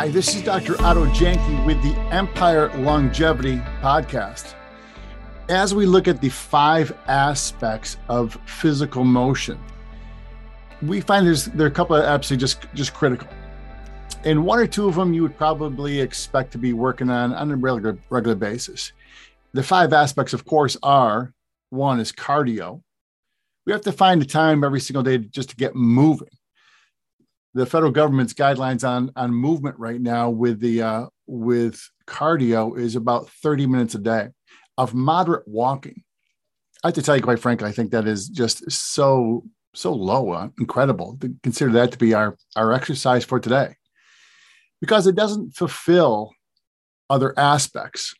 Hi, this is Dr. Otto Janke with the Empire Longevity Podcast. As we look at the five aspects of physical motion, we find there's there are a couple of absolutely just just critical. And one or two of them you would probably expect to be working on on a regular regular basis. The five aspects, of course, are one is cardio. We have to find the time every single day just to get moving the federal government's guidelines on on movement right now with the uh, with cardio is about 30 minutes a day of moderate walking. I have to tell you, quite frankly, I think that is just so so low, uh, incredible to consider that to be our our exercise for today, because it doesn't fulfill other aspects.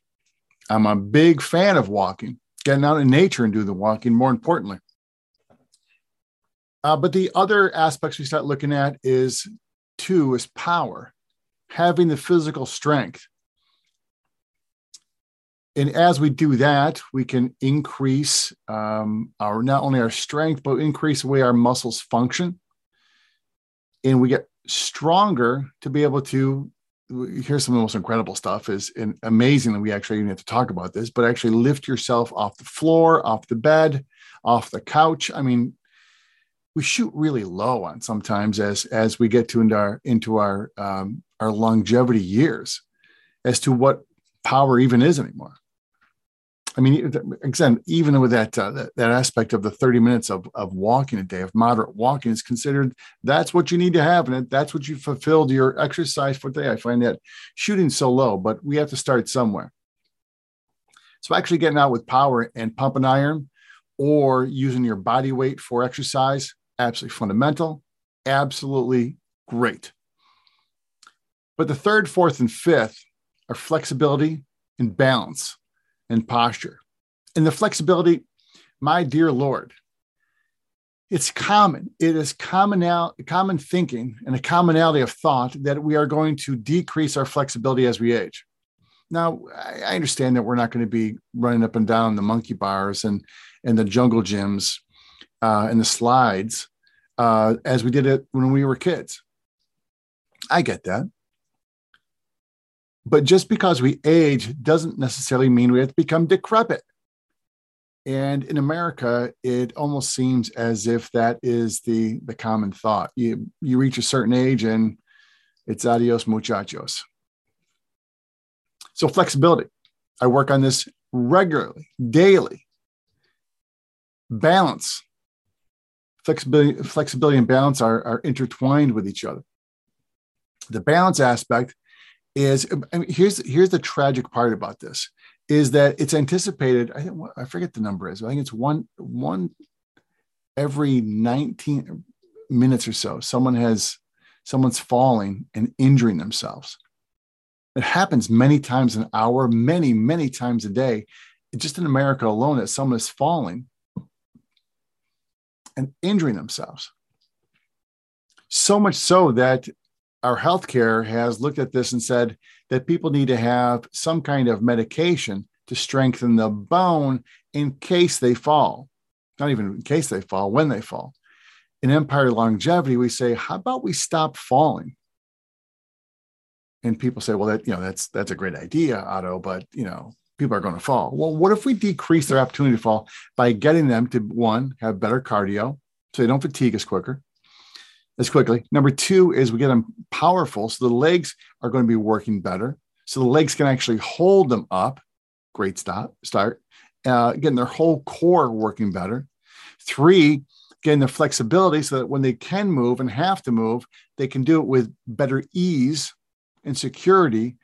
I'm a big fan of walking, getting out in nature and do the walking. More importantly, uh, but the other aspects we start looking at is two is power, having the physical strength. And as we do that, we can increase um, our not only our strength, but increase the way our muscles function. And we get stronger to be able to here's some of the most incredible stuff is and amazing that we actually even have to talk about this but actually lift yourself off the floor off the bed off the couch i mean we shoot really low on sometimes as as we get to into our into our um, our longevity years as to what power even is anymore. I mean, again, even with that, uh, that, that aspect of the 30 minutes of, of walking a day, of moderate walking, is considered that's what you need to have, and that's what you fulfilled your exercise for the day. I find that shooting so low, but we have to start somewhere. So actually getting out with power and pumping iron, or using your body weight for exercise, absolutely fundamental, absolutely great. But the third, fourth, and fifth are flexibility and balance and posture. And the flexibility, my dear Lord, it's common. It is common common thinking and a commonality of thought that we are going to decrease our flexibility as we age. Now, I understand that we're not going to be running up and down the monkey bars and and the jungle gyms uh, and the slides uh, as we did it when we were kids. I get that. But just because we age doesn't necessarily mean we have to become decrepit. And in America, it almost seems as if that is the, the common thought. You, you reach a certain age and it's adios, muchachos. So, flexibility. I work on this regularly, daily. Balance flexibility, flexibility and balance are, are intertwined with each other. The balance aspect is um, I mean, here's here's the tragic part about this is that it's anticipated. I think I forget the number is. I think it's one one every 19 minutes or so. Someone has someone's falling and injuring themselves. It happens many times an hour, many many times a day. Just in America alone, that someone is falling and injuring themselves. So much so that our healthcare has looked at this and said that people need to have some kind of medication to strengthen the bone in case they fall. Not even in case they fall, when they fall. In Empire Longevity, we say, how about we stop falling? And people say, well, that you know, that's that's a great idea, Otto, but you know, people are going to fall. Well, what if we decrease their opportunity to fall by getting them to one, have better cardio so they don't fatigue as quicker, as quickly. Number two is we get them powerful so the legs are going to be working better. So the legs can actually hold them up. Great stop, start. Uh, getting their whole core working better. Three, getting the flexibility so that when they can move and have to move, they can do it with better ease and security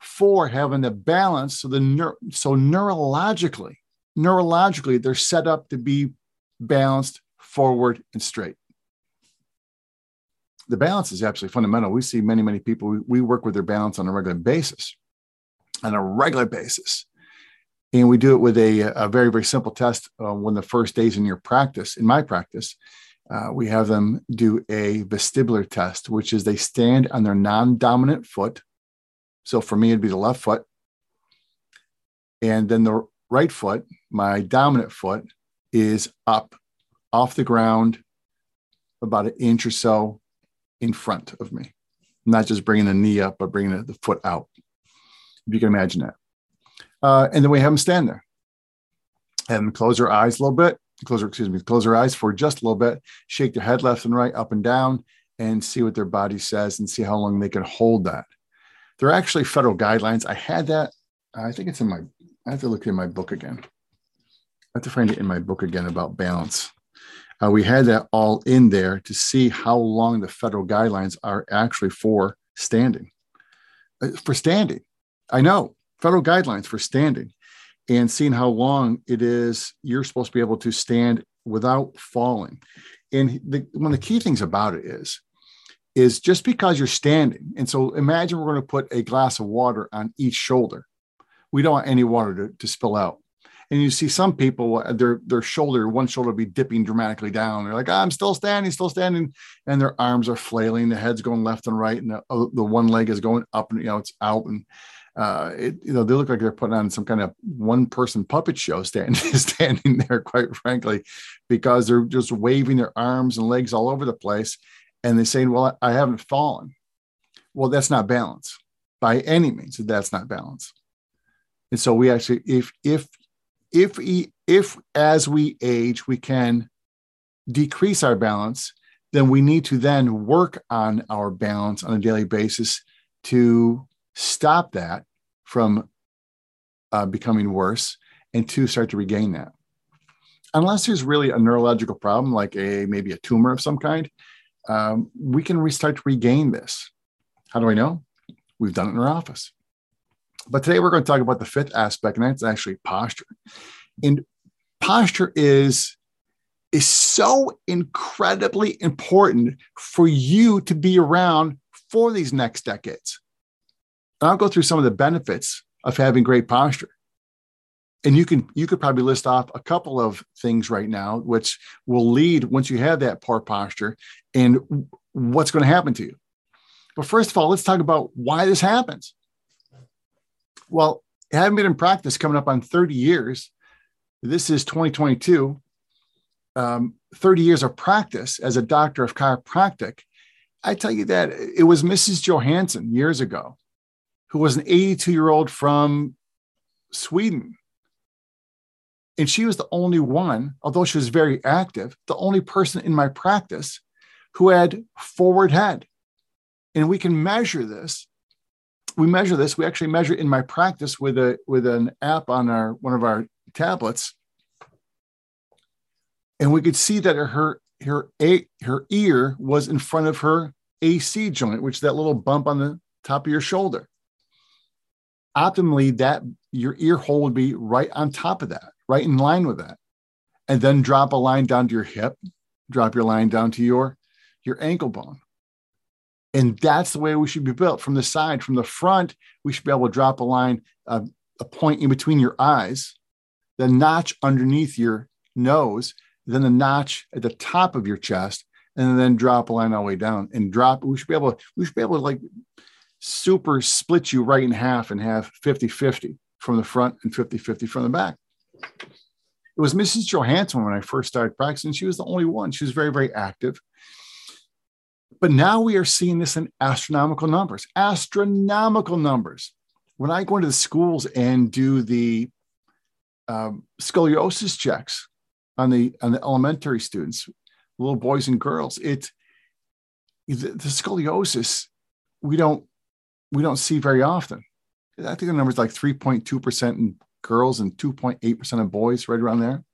for having the balance so the neur- so neurologically neurologically they're set up to be balanced forward and straight. The balance is absolutely fundamental. We see many many people we, we work with their balance on a regular basis on a regular basis. And we do it with a, a very very simple test uh, when the first days in your practice in my practice uh, we have them do a vestibular test which is they stand on their non-dominant foot so for me, it'd be the left foot. And then the right foot, my dominant foot, is up off the ground about an inch or so in front of me. not just bringing the knee up, but bringing the foot out. If you can imagine that. Uh, and then we have them stand there. Have them close their eyes a little bit, close their, excuse me, close their eyes for just a little bit, shake their head left and right, up and down, and see what their body says and see how long they can hold that. There are actually federal guidelines. I had that. I think it's in my, I have to look in my book again. I have to find it in my book again about balance. Uh, we had that all in there to see how long the federal guidelines are actually for standing. Uh, for standing, I know federal guidelines for standing and seeing how long it is you're supposed to be able to stand without falling. And the, one of the key things about it is, is just because you're standing. And so imagine we're going to put a glass of water on each shoulder. We don't want any water to, to spill out. And you see some people, uh, their their shoulder, one shoulder be dipping dramatically down. They're like, I'm still standing, still standing, and their arms are flailing, the head's going left and right, and the, uh, the one leg is going up, and you know it's out, and uh, it, you know, they look like they're putting on some kind of one person puppet show standing, standing there, quite frankly, because they're just waving their arms and legs all over the place. And they're saying, well, I haven't fallen. Well, that's not balance by any means. That's not balance. And so we actually, if, if, if, if as we age, we can decrease our balance, then we need to then work on our balance on a daily basis to stop that from uh, becoming worse, and to start to regain that. Unless there's really a neurological problem, like a maybe a tumor of some kind, um, we can restart to regain this. How do I know? We've done it in our office. But today we're going to talk about the fifth aspect, and that's actually posture. And posture is is so incredibly important for you to be around for these next decades. And I'll go through some of the benefits of having great posture. And you can you could probably list off a couple of things right now, which will lead once you have that poor posture and what's going to happen to you. But first of all, let's talk about why this happens. Well, having been in practice coming up on 30 years, this is 2022. Um, 30 years of practice as a doctor of chiropractic. I tell you that it was Mrs. Johansson years ago who was an 82 year old from Sweden. And she was the only one, although she was very active, the only person in my practice who had forward head. And we can measure this. We measure this. We actually measure in my practice with a with an app on our one of our tablets. And we could see that her her a, her ear was in front of her AC joint, which is that little bump on the top of your shoulder optimally that your ear hole would be right on top of that, right in line with that. And then drop a line down to your hip, drop your line down to your your ankle bone. And that's the way we should be built from the side. From the front, we should be able to drop a line, uh, a point in between your eyes, the notch underneath your nose, then the notch at the top of your chest, and then drop a line all the way down and drop. We should be able to, we should be able to like super split you right in half and have 50 50 from the front and 50 50 from the back. It was Mrs. Johansson when I first started practicing. She was the only one. She was very, very active. But now we are seeing this in astronomical numbers, astronomical numbers. When I go into the schools and do the um, scoliosis checks on the on the elementary students, little boys and girls, it the, the scoliosis we don't we don't see very often. I think the number is like 3.2% in girls and 2.8% of boys, right around there.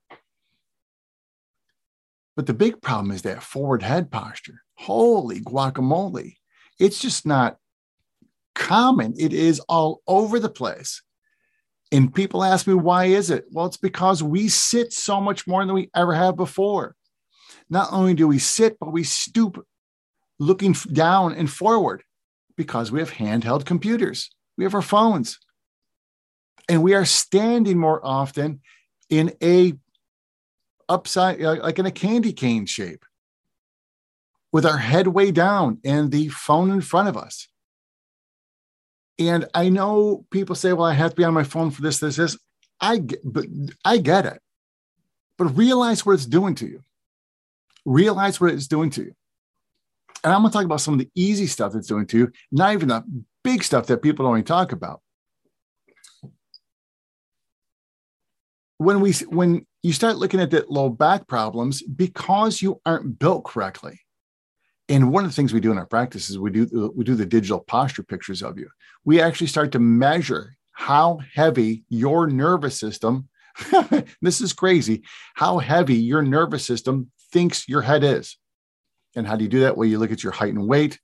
But the big problem is that forward head posture. Holy guacamole. It's just not common. It is all over the place. And people ask me, why is it? Well, it's because we sit so much more than we ever have before. Not only do we sit, but we stoop looking down and forward because we have handheld computers, we have our phones, and we are standing more often in a upside, like in a candy cane shape, with our head way down and the phone in front of us. And I know people say, well, I have to be on my phone for this, this, this. I but I get it. But realize what it's doing to you. Realize what it's doing to you. And I'm going to talk about some of the easy stuff it's doing to you not even the big stuff that people don't even talk about. When we when you start looking at the low back problems because you aren't built correctly. And one of the things we do in our practice is we do uh, we do the digital posture pictures of you. We actually start to measure how heavy your nervous system this is crazy how heavy your nervous system thinks your head is. And how do you do that? Well, you look at your height and weight.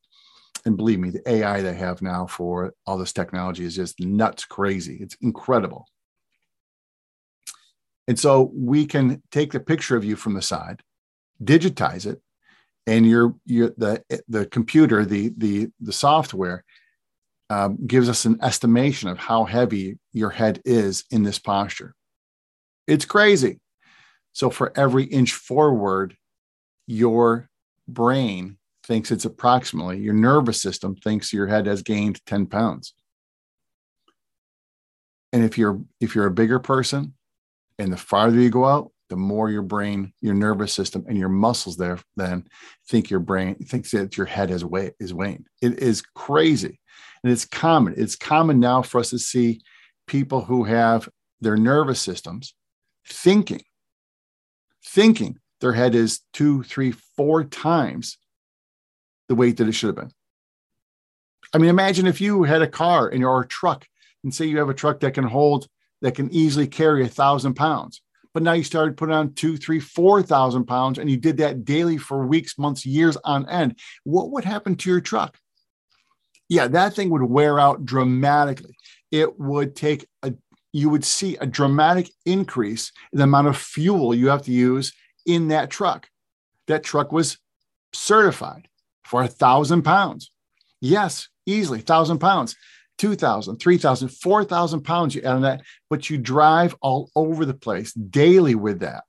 And believe me, the AI they have now for all this technology is just nuts crazy. It's incredible. And so we can take the picture of you from the side, digitize it, and your your the the computer, the the the software um, gives us an estimation of how heavy your head is in this posture. It's crazy. So for every inch forward, your brain thinks it's approximately, your nervous system thinks your head has gained 10 pounds. And if you're if you're a bigger person and the farther you go out, the more your brain, your nervous system, and your muscles there then think your brain thinks that your head is way is waned. It is crazy. And it's common. It's common now for us to see people who have their nervous systems thinking, thinking their head is two, three, four times the weight that it should have been. I mean, imagine if you had a car and you're a truck, and say you have a truck that can hold, that can easily carry a thousand pounds. But now you started putting on two, three, four thousand pounds, and you did that daily for weeks, months, years on end. What would happen to your truck? Yeah, that thing would wear out dramatically. It would take a, you would see a dramatic increase in the amount of fuel you have to use in that truck. That truck was certified for a thousand pounds. Yes, easily, thousand pounds, 2,000, 3,000, 4,000 pounds you add on that, but you drive all over the place daily with that.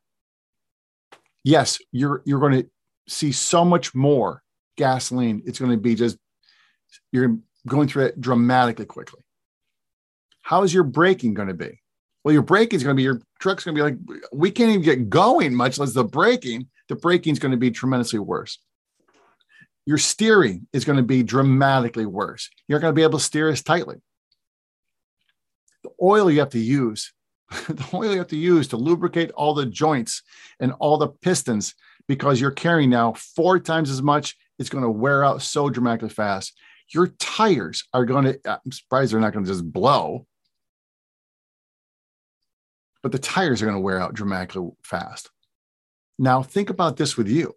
Yes, you're you're going to see so much more gasoline. It's going to be just you're going through it dramatically quickly. How is your braking going to be? Well, your braking is going to be your truck's going to be like we can't even get going, much less the braking. The braking is going to be tremendously worse. Your steering is going to be dramatically worse. You're going to be able to steer as tightly. The oil you have to use, the oil you have to use to lubricate all the joints and all the pistons, because you're carrying now four times as much, it's going to wear out so dramatically fast. Your tires are going to, I'm surprised they're not going to just blow but the tires are going to wear out dramatically fast. Now, think about this with you.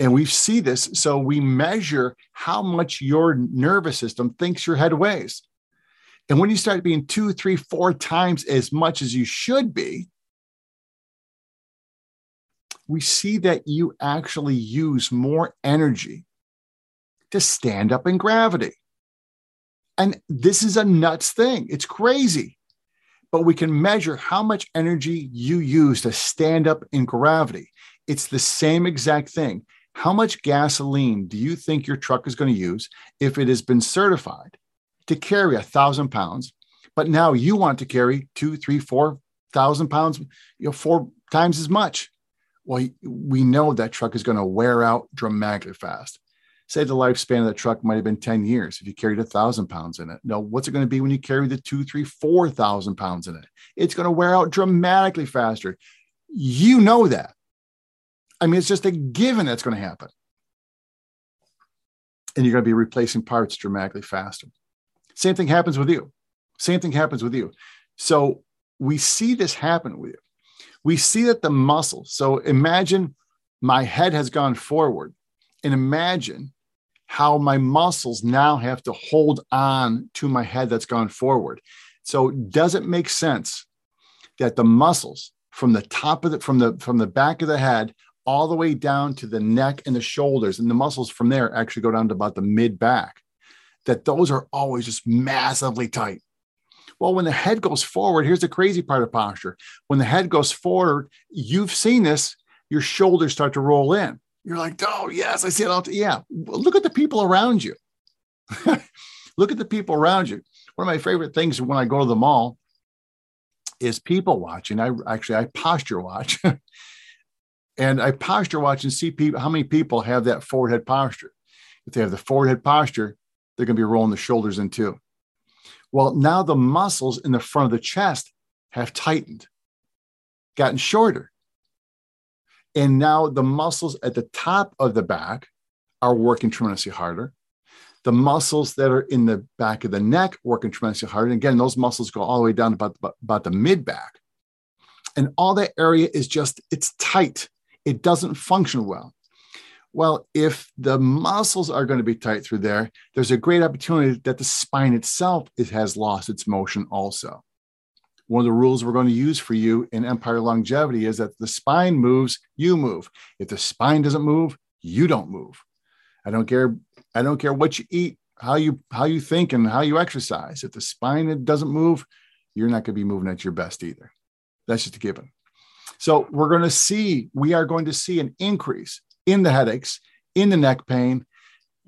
And we see this. So we measure how much your nervous system thinks your head weighs. And when you start being two, three, four times as much as you should be, we see that you actually use more energy to stand up in gravity. And this is a nuts thing. It's crazy but we can measure how much energy you use to stand up in gravity. It's the same exact thing. How much gasoline do you think your truck is going to use if it has been certified to carry a thousand pounds, but now you want to carry two, three, four thousand pounds, you know, four times as much? Well, we know that truck is going to wear out dramatically fast say the lifespan of the truck might have been 10 years if you carried a thousand pounds in it. No, what's it going to be when you carry the two, three, four thousand pounds in it? It's going to wear out dramatically faster. You know that. I mean, it's just a given that's going to happen. And you're going to be replacing parts dramatically faster. Same thing happens with you. Same thing happens with you. So we see this happen with you. We see that the muscle, so imagine my head has gone forward and imagine how my muscles now have to hold on to my head that's gone forward. So does it make sense that the muscles from the top of the from the from the back of the head all the way down to the neck and the shoulders and the muscles from there actually go down to about the mid back that those are always just massively tight. Well, when the head goes forward, here's the crazy part of posture. When the head goes forward, you've seen this, your shoulders start to roll in. You're like, oh, yes, I see it all. Yeah. Look at the people around you. Look at the people around you. One of my favorite things when I go to the mall is people watching. I actually, I posture watch. And I posture watch and see people, how many people have that forward head posture. If they have the forward head posture, they're going to be rolling the shoulders in too. Well, now the muscles in the front of the chest have tightened, gotten shorter. And now the muscles at the top of the back are working tremendously harder. The muscles that are in the back of the neck working tremendously harder. And again, those muscles go all the way down about, about the mid back. And all that area is just, it's tight. It doesn't function well. Well, if the muscles are going to be tight through there, there's a great opportunity that the spine itself it has lost its motion also. One of the rules we're going to use for you in Empire Longevity is that the spine moves, you move. If the spine doesn't move, you don't move. I don't care. I don't care what you eat, how you how you think, and how you exercise. If the spine doesn't move, you're not going to be moving at your best either. That's just a given. So we're going to see, we are going to see an increase in the headaches, in the neck pain,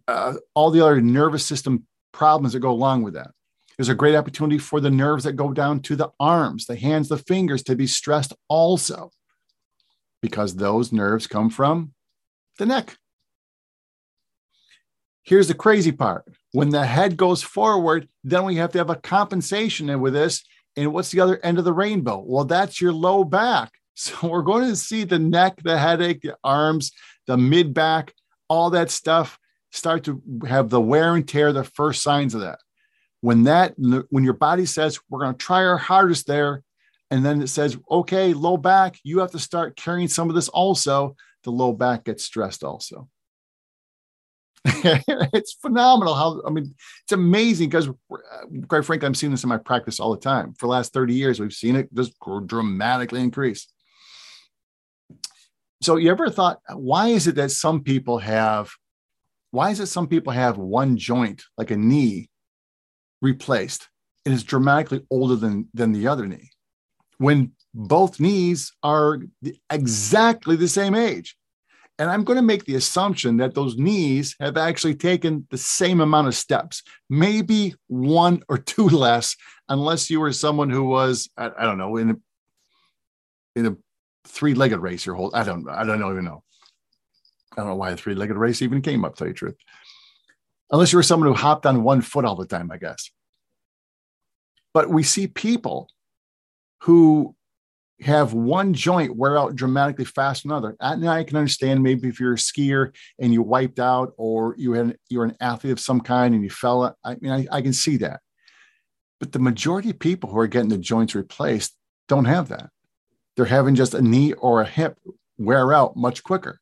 uh, all the other nervous system problems that go along with that. There's a great opportunity for the nerves that go down to the arms, the hands, the fingers to be stressed also, because those nerves come from the neck. Here's the crazy part when the head goes forward, then we have to have a compensation with this. And what's the other end of the rainbow? Well, that's your low back. So we're going to see the neck, the headache, the arms, the mid back, all that stuff start to have the wear and tear, the first signs of that. When that, when your body says, we're going to try our hardest there, and then it says, okay, low back, you have to start carrying some of this also, the low back gets stressed also. it's phenomenal how I mean it's amazing because quite frankly I'm seeing this in my practice all the time. For the last 30 years, we've seen it just dramatically increase. So you ever thought, why is it that some people have, why is it some people have one joint, like a knee, replaced and is dramatically older than, than the other knee? When both knees are exactly the same age. And I'm going to make the assumption that those knees have actually taken the same amount of steps, maybe one or two less, unless you were someone who was, I, I don't know, in a, in a three-legged race your whole I don't I don't even know. I don't know why a three-legged race even came up, to tell you truth. Unless you were someone who hopped on one foot all the time, I guess. But we see people who have one joint wear out dramatically faster than another. And I can understand maybe if you're a skier and you wiped out, or you had you're an athlete of some kind and you fell. I mean, I, I can see that. But the majority of people who are getting the joints replaced don't have that they're having just a knee or a hip wear out much quicker.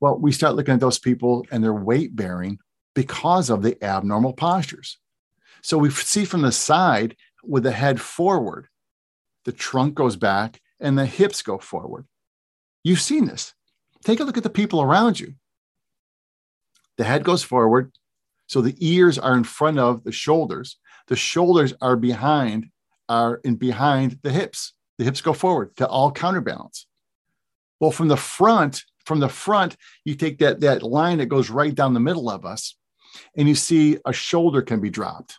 Well, we start looking at those people and their weight bearing because of the abnormal postures. So we see from the side with the head forward, the trunk goes back and the hips go forward. You've seen this. Take a look at the people around you. The head goes forward. So the ears are in front of the shoulders. The shoulders are behind, are in behind the hips the hips go forward to all counterbalance. Well, from the front, from the front, you take that, that line that goes right down the middle of us, and you see a shoulder can be dropped.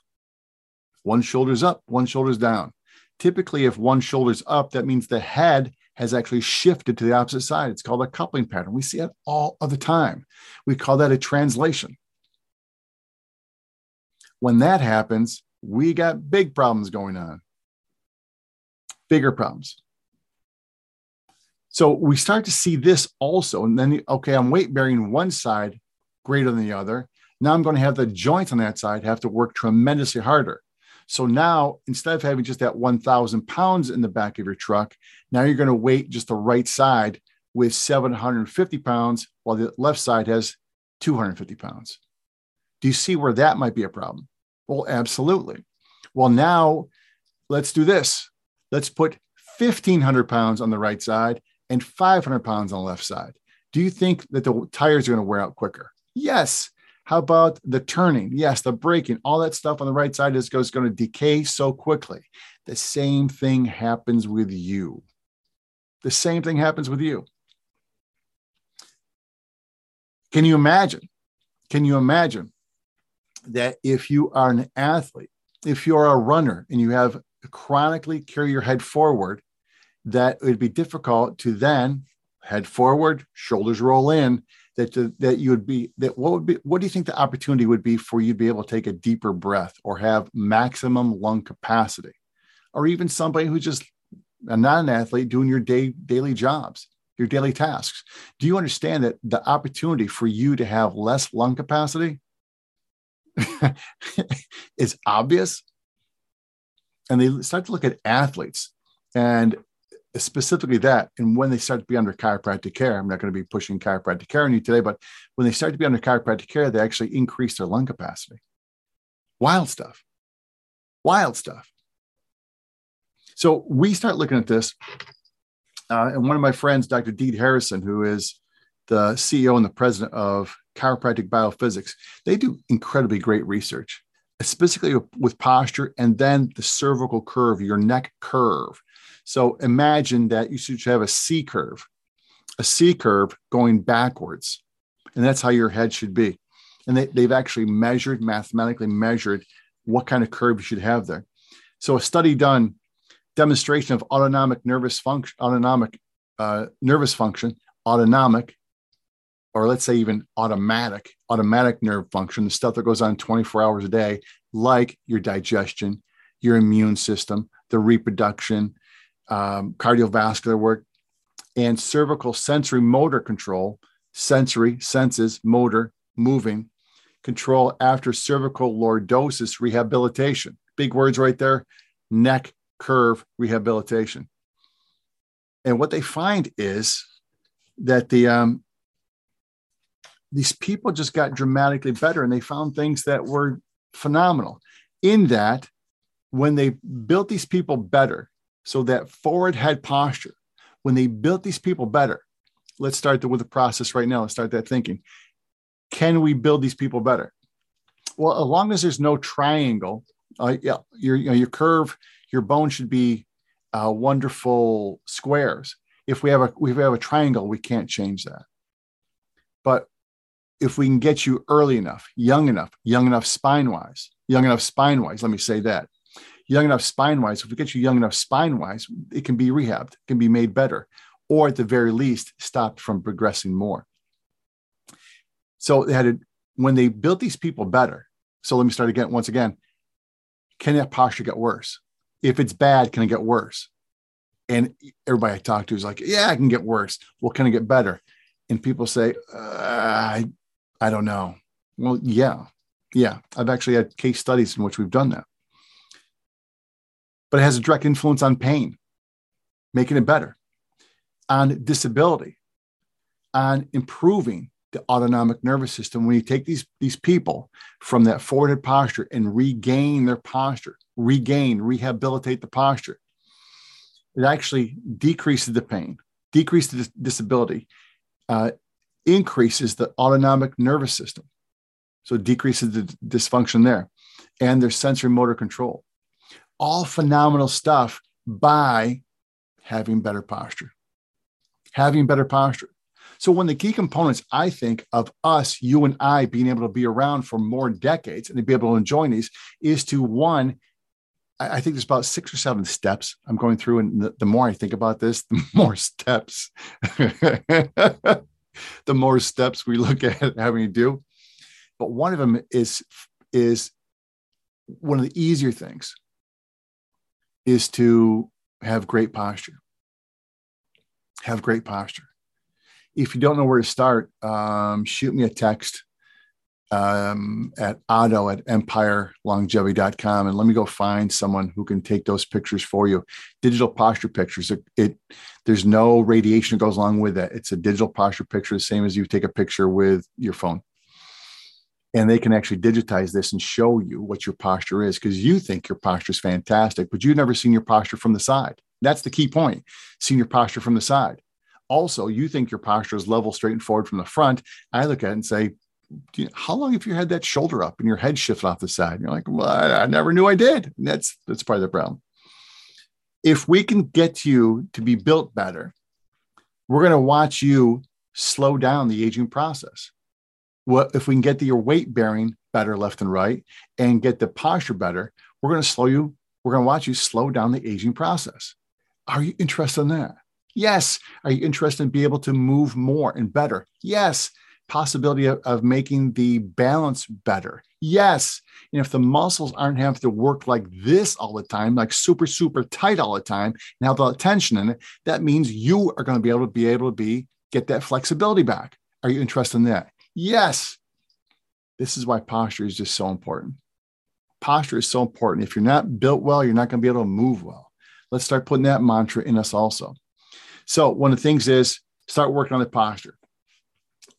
One shoulder's up, one shoulder's down. Typically, if one shoulder's up, that means the head has actually shifted to the opposite side. It's called a coupling pattern. We see it all of the time. We call that a translation. When that happens, we got big problems going on bigger problems. So we start to see this also. And then, okay, I'm weight bearing one side greater than the other. Now I'm going to have the joints on that side have to work tremendously harder. So now instead of having just that 1,000 pounds in the back of your truck, now you're going to weight just the right side with 750 pounds, while the left side has 250 pounds. Do you see where that might be a problem? Well, absolutely. Well, now let's do this. Let's put 1,500 pounds on the right side and 500 pounds on the left side. Do you think that the tires are going to wear out quicker? Yes. How about the turning? Yes, the braking, all that stuff on the right side is going to decay so quickly. The same thing happens with you. The same thing happens with you. Can you imagine? Can you imagine that if you are an athlete, if you're a runner and you have chronically carry your head forward, that it would be difficult to then head forward, shoulders roll in. That that you would be that what would be what do you think the opportunity would be for you to be able to take a deeper breath or have maximum lung capacity, or even somebody who's just a non-athlete doing your day daily jobs, your daily tasks. Do you understand that the opportunity for you to have less lung capacity is obvious? And they start to look at athletes and specifically that and when they start to be under chiropractic care i'm not going to be pushing chiropractic care on you today but when they start to be under chiropractic care they actually increase their lung capacity. Wild stuff. Wild stuff. So we start looking at this uh, and one of my friends dr deed harrison who is the ceo and the president of chiropractic biophysics they do incredibly great research specifically with posture and then the cervical curve your neck curve so imagine that you should have a C curve, a C curve going backwards. And that's how your head should be. And they, they've actually measured, mathematically measured what kind of curve you should have there. So a study done, demonstration of autonomic nervous function, autonomic uh, nervous function, autonomic, or let's say even automatic, automatic nerve function, the stuff that goes on 24 hours a day, like your digestion, your immune system, the reproduction, um, cardiovascular work, and cervical sensory motor control, sensory, senses, motor, moving, control after cervical lordosis rehabilitation. Big words right there neck curve rehabilitation. And what they find is that the um, these people just got dramatically better and they found things that were phenomenal in that when they built these people better so that forward head posture, when they built these people better, let's start the, with the process right now. Let's start that thinking. Can we build these people better? Well, as long as there's no triangle, uh, yeah, your you know, your curve, your bone should be uh, wonderful squares. If we have a we have a triangle, we can't change that. But if we can get you early enough, young enough, young enough spine wise, young enough spine wise, let me say that, young enough spine wise, if we get you young enough spine wise, it can be rehabbed, can be made better, or at the very least, stopped from progressing more. So they had to, when they built these people better. So let me start again. Once again, can that posture get worse? If it's bad, can it get worse? And everybody I talk to is like, yeah, it can get worse. Well, can it get better? And people say, uh, I, I don't know. Well, yeah, yeah. I've actually had case studies in which we've done that but it has a direct influence on pain, making it better, on disability, on improving the autonomic nervous system. When you take these, these people from that forward posture and regain their posture, regain, rehabilitate the posture, it actually decreases the pain, decreases the disability, uh, increases the autonomic nervous system. So decreases the dysfunction there and their sensory motor control all phenomenal stuff by having better posture. Having better posture. So, one of the key components, I think, of us, you and I, being able to be around for more decades and to be able to enjoy these is to one, I think there's about six or seven steps I'm going through. And the, the more I think about this, the more steps, the more steps we look at having to do. But one of them is, is one of the easier things is to have great posture. Have great posture. If you don't know where to start, um, shoot me a text um, at otto at empirelongevity.com and let me go find someone who can take those pictures for you. Digital posture pictures. It, it there's no radiation that goes along with that. It's a digital posture picture, the same as you take a picture with your phone and they can actually digitize this and show you what your posture is because you think your posture is fantastic, but you've never seen your posture from the side. That's the key point seeing your posture from the side. Also, you think your posture is level, straight, and forward from the front. I look at it and say, you How long have you had that shoulder up and your head shifted off the side? And you're like, Well, I, I never knew I did. And that's that's part of the problem. If we can get you to be built better, we're going to watch you slow down the aging process what if we can get the, your weight bearing better left and right and get the posture better, we're going to slow you, we're going to watch you slow down the aging process. Are you interested in that? Yes. Are you interested in being able to move more and better? Yes. Possibility of, of making the balance better? Yes. And if the muscles aren't having to work like this all the time, like super, super tight all the time, and have the tension in it, that means you are going to be able to be able to be get that flexibility back. Are you interested in that? Yes. This is why posture is just so important. Posture is so important. If you're not built well, you're not going to be able to move well. Let's start putting that mantra in us also. So one of the things is start working on the posture.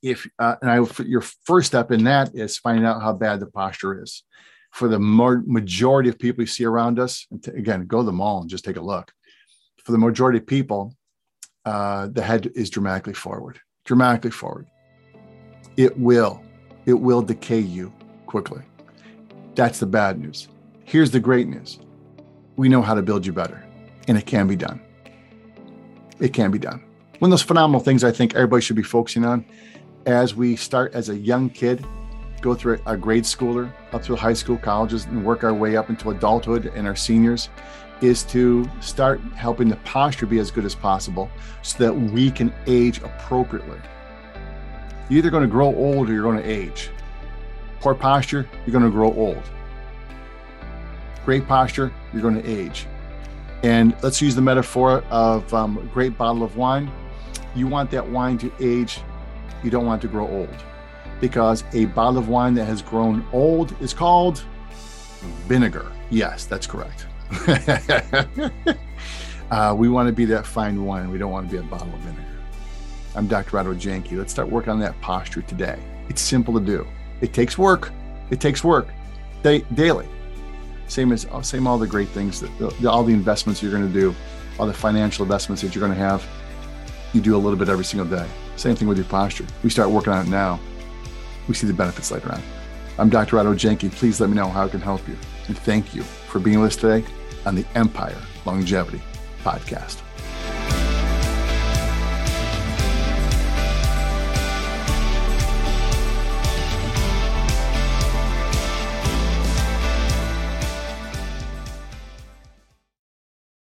If uh, and I, your first step in that is finding out how bad the posture is. For the majority of people you see around us, and again, go to the mall and just take a look. For the majority of people, uh, the head is dramatically forward, dramatically forward. It will, it will decay you quickly. That's the bad news. Here's the great news we know how to build you better, and it can be done it can be done. One of those phenomenal things I think everybody should be focusing on as we start as a young kid, go through a grade schooler, up through high school, colleges, and work our way up into adulthood and our seniors, is to start helping the posture be as good as possible so that we can age appropriately. You're either going to grow old or you're going to age. Poor posture, you're going to grow old. Great posture, you're going to age. And let's use the metaphor of um, a great bottle of wine. You want that wine to age, you don't want to grow old. Because a bottle of wine that has grown old is called vinegar. Yes, that's correct. uh, we want to be that fine wine. We don't want to be a bottle of vinegar. I'm Dr. Otto Janke. Let's start working on that posture today. It's simple to do. It takes work. It takes work da- daily. Same as uh, same all the great things that the, all the investments you're going to do, all the financial investments that you're going to have. You do a little bit every single day. Same thing with your posture. We start working on it now. We see the benefits later on. I'm Dr. Otto Janke. Please let me know how I can help you. And thank you for being with us today on the Empire Longevity Podcast.